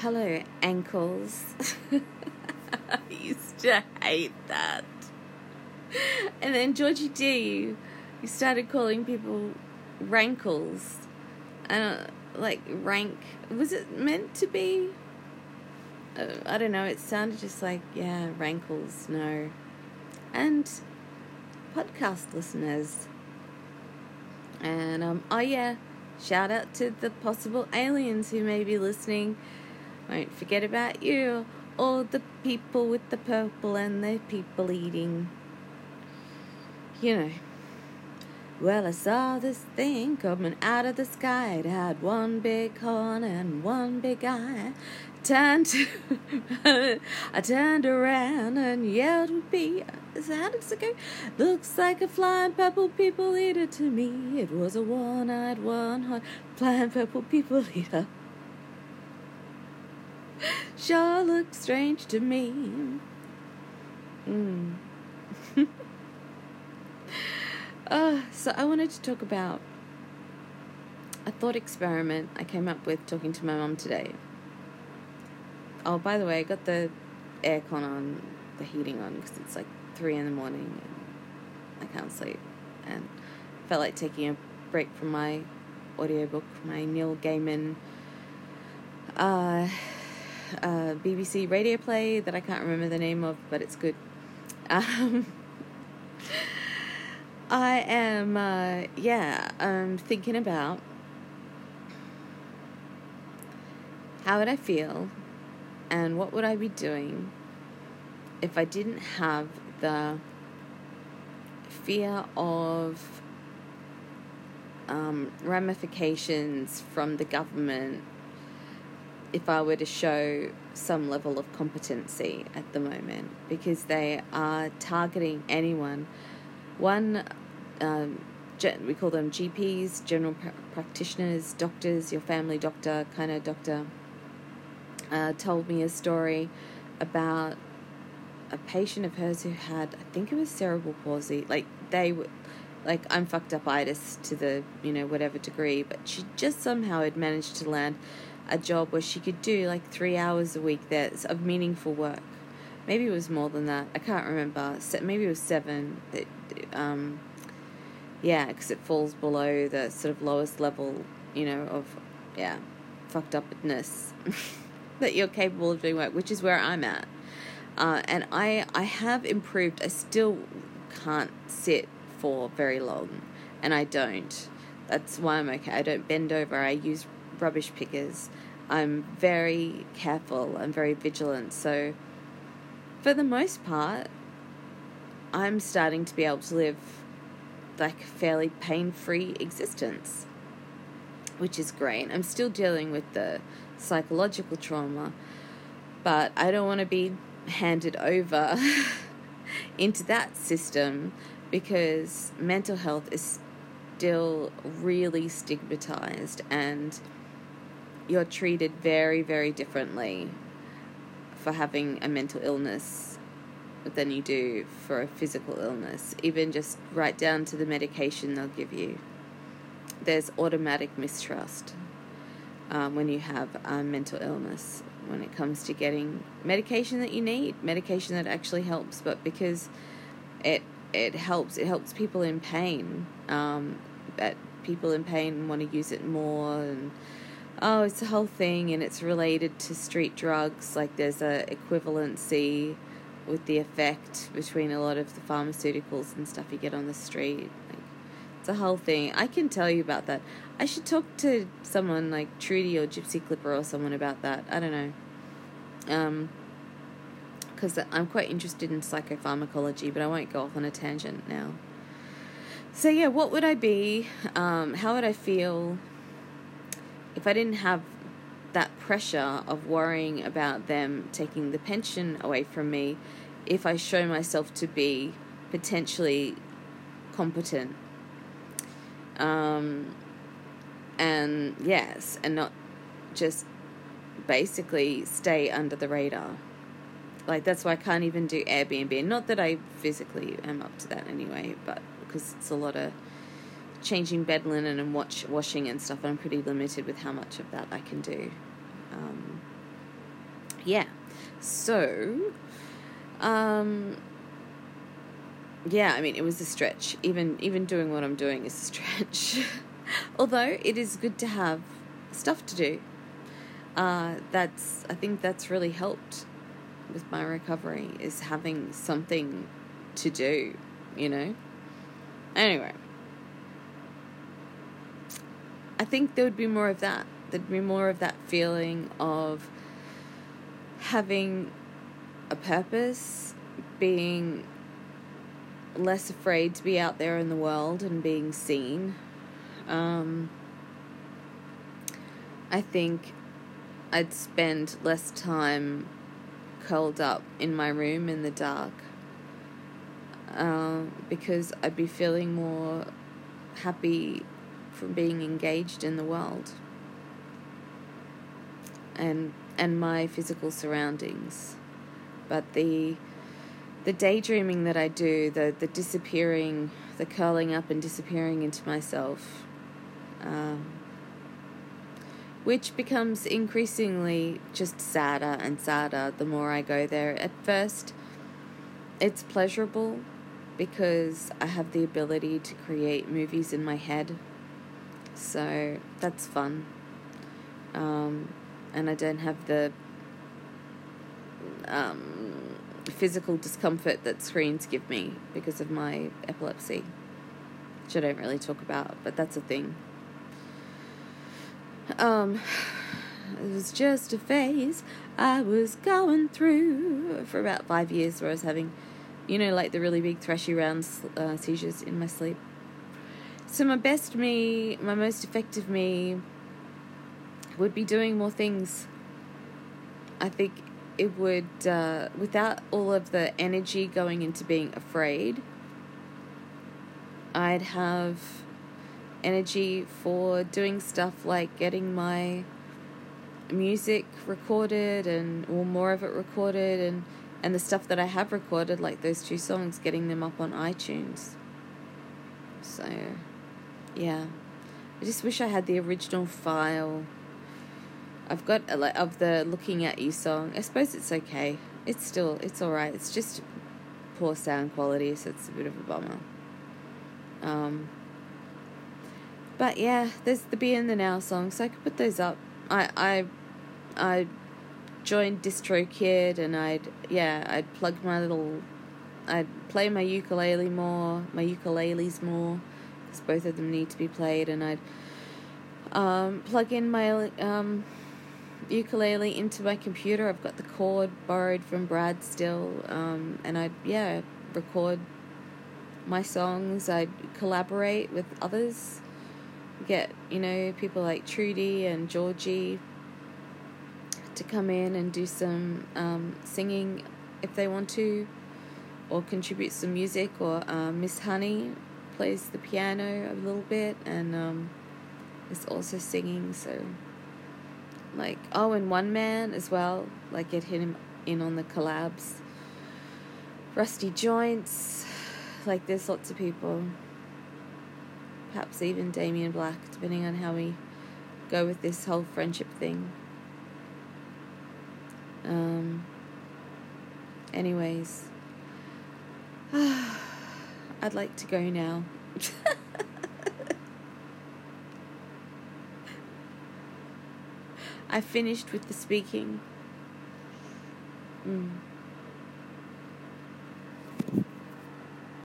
hello, ankles. I used to hate that. And then Georgie D, he started calling people rankles. And like rank. Was it meant to be? Uh, I don't know. It sounded just like yeah, rankles. No, and podcast listeners. And um, oh yeah, shout out to the possible aliens who may be listening. Won't forget about you. or the people with the purple and the people eating. You know. Well, I saw this thing coming out of the sky. It had one big horn and one big eye. Turned I turned around and yelled with me. How does it go? Looks like a flying purple people eater to me. It was a one-eyed, one-horned flying purple people eater. Sure looked strange to me. Mm. uh, so I wanted to talk about a thought experiment I came up with talking to my mum today. Oh, by the way, I got the aircon on, the heating on, because it's like 3 in the morning and I can't sleep. And felt like taking a break from my audiobook, my Neil Gaiman uh, BBC radio play that I can't remember the name of, but it's good. Um, I am, uh, yeah, I'm thinking about how would I feel and what would I be doing if I didn't have the fear of um, ramifications from the government if I were to show some level of competency at the moment because they are targeting anyone. One, um, we call them GPs, general practitioners, doctors, your family doctor, kind of doctor, uh, told me a story about a patient of hers who had, I think it was cerebral palsy. Like they were, like I'm fucked up itis to the you know whatever degree, but she just somehow had managed to land a job where she could do like three hours a week there of meaningful work. Maybe it was more than that. I can't remember. Maybe it was seven. It, um, yeah, because it falls below the sort of lowest level, you know, of yeah, fucked upness that you're capable of doing work, which is where I'm at. Uh, and I I have improved. I still can't sit for very long, and I don't. That's why I'm okay. I don't bend over. I use rubbish pickers. I'm very careful. I'm very vigilant. So, for the most part, I'm starting to be able to live like a fairly pain free existence, which is great. I'm still dealing with the psychological trauma, but I don't want to be handed over into that system because mental health is still really stigmatized and you're treated very, very differently for having a mental illness than you do for a physical illness, even just right down to the medication they'll give you. There's automatic mistrust um, when you have a mental illness when it comes to getting medication that you need, medication that actually helps, but because it it helps, it helps people in pain. Um, but people in pain want to use it more and oh, it's a whole thing and it's related to street drugs. Like there's a equivalency with the effect between a lot of the pharmaceuticals and stuff you get on the street. Like, it's a whole thing. I can tell you about that. I should talk to someone like Trudy or Gypsy Clipper or someone about that. I don't know. Um, because I'm quite interested in psychopharmacology, but I won't go off on a tangent now. So yeah, what would I be? Um, how would I feel if I didn't have that pressure of worrying about them taking the pension away from me, if I show myself to be potentially competent. Um, and yes, and not just basically stay under the radar. Like that's why I can't even do Airbnb. Not that I physically am up to that anyway, but because it's a lot of changing bed linen and watch, washing and stuff. I'm pretty limited with how much of that I can do. Um, yeah. So, um, yeah, I mean, it was a stretch. Even even doing what I'm doing is a stretch. Although it is good to have stuff to do. Uh, that's I think that's really helped with my recovery is having something to do, you know. Anyway, I think there would be more of that. There'd be more of that feeling of having a purpose, being less afraid to be out there in the world and being seen. Um, I think I'd spend less time curled up in my room in the dark uh, because I'd be feeling more happy from being engaged in the world and and my physical surroundings. But the the daydreaming that I do the the disappearing the curling up and disappearing into myself um, which becomes increasingly just sadder and sadder the more I go there. At first it's pleasurable because I have the ability to create movies in my head so that's fun. Um, and I don't have the um, physical discomfort that screens give me because of my epilepsy, which I don't really talk about, but that's a thing. Um, it was just a phase I was going through for about five years where I was having, you know, like the really big thrashy round uh, seizures in my sleep. So, my best me, my most effective me, would be doing more things. I think it would, uh, without all of the energy going into being afraid, I'd have energy for doing stuff like getting my music recorded and or more of it recorded and and the stuff that I have recorded like those two songs getting them up on iTunes. So yeah. I just wish I had the original file. I've got a, like of the looking at you song. I suppose it's okay. It's still it's all right. It's just poor sound quality, so it's a bit of a bummer. Um, but yeah, there's the Be in the Now song, so I could put those up. I I I joined DistroKid and I'd yeah I'd plug my little I'd play my ukulele more, my ukuleles more because both of them need to be played, and I'd um, plug in my um, ukulele into my computer. I've got the cord borrowed from Brad still, um, and I'd yeah record my songs. I'd collaborate with others, get you know people like Trudy and Georgie to come in and do some um, singing if they want to, or contribute some music, or uh, Miss Honey plays the piano a little bit and um, is also singing. So, like, oh, and One Man as well. Like, get hit him in on the collabs. Rusty Joints. Like, there's lots of people. Perhaps even Damien Black, depending on how we go with this whole friendship thing. Um, anyways. I'd like to go now. I finished with the speaking. Mm.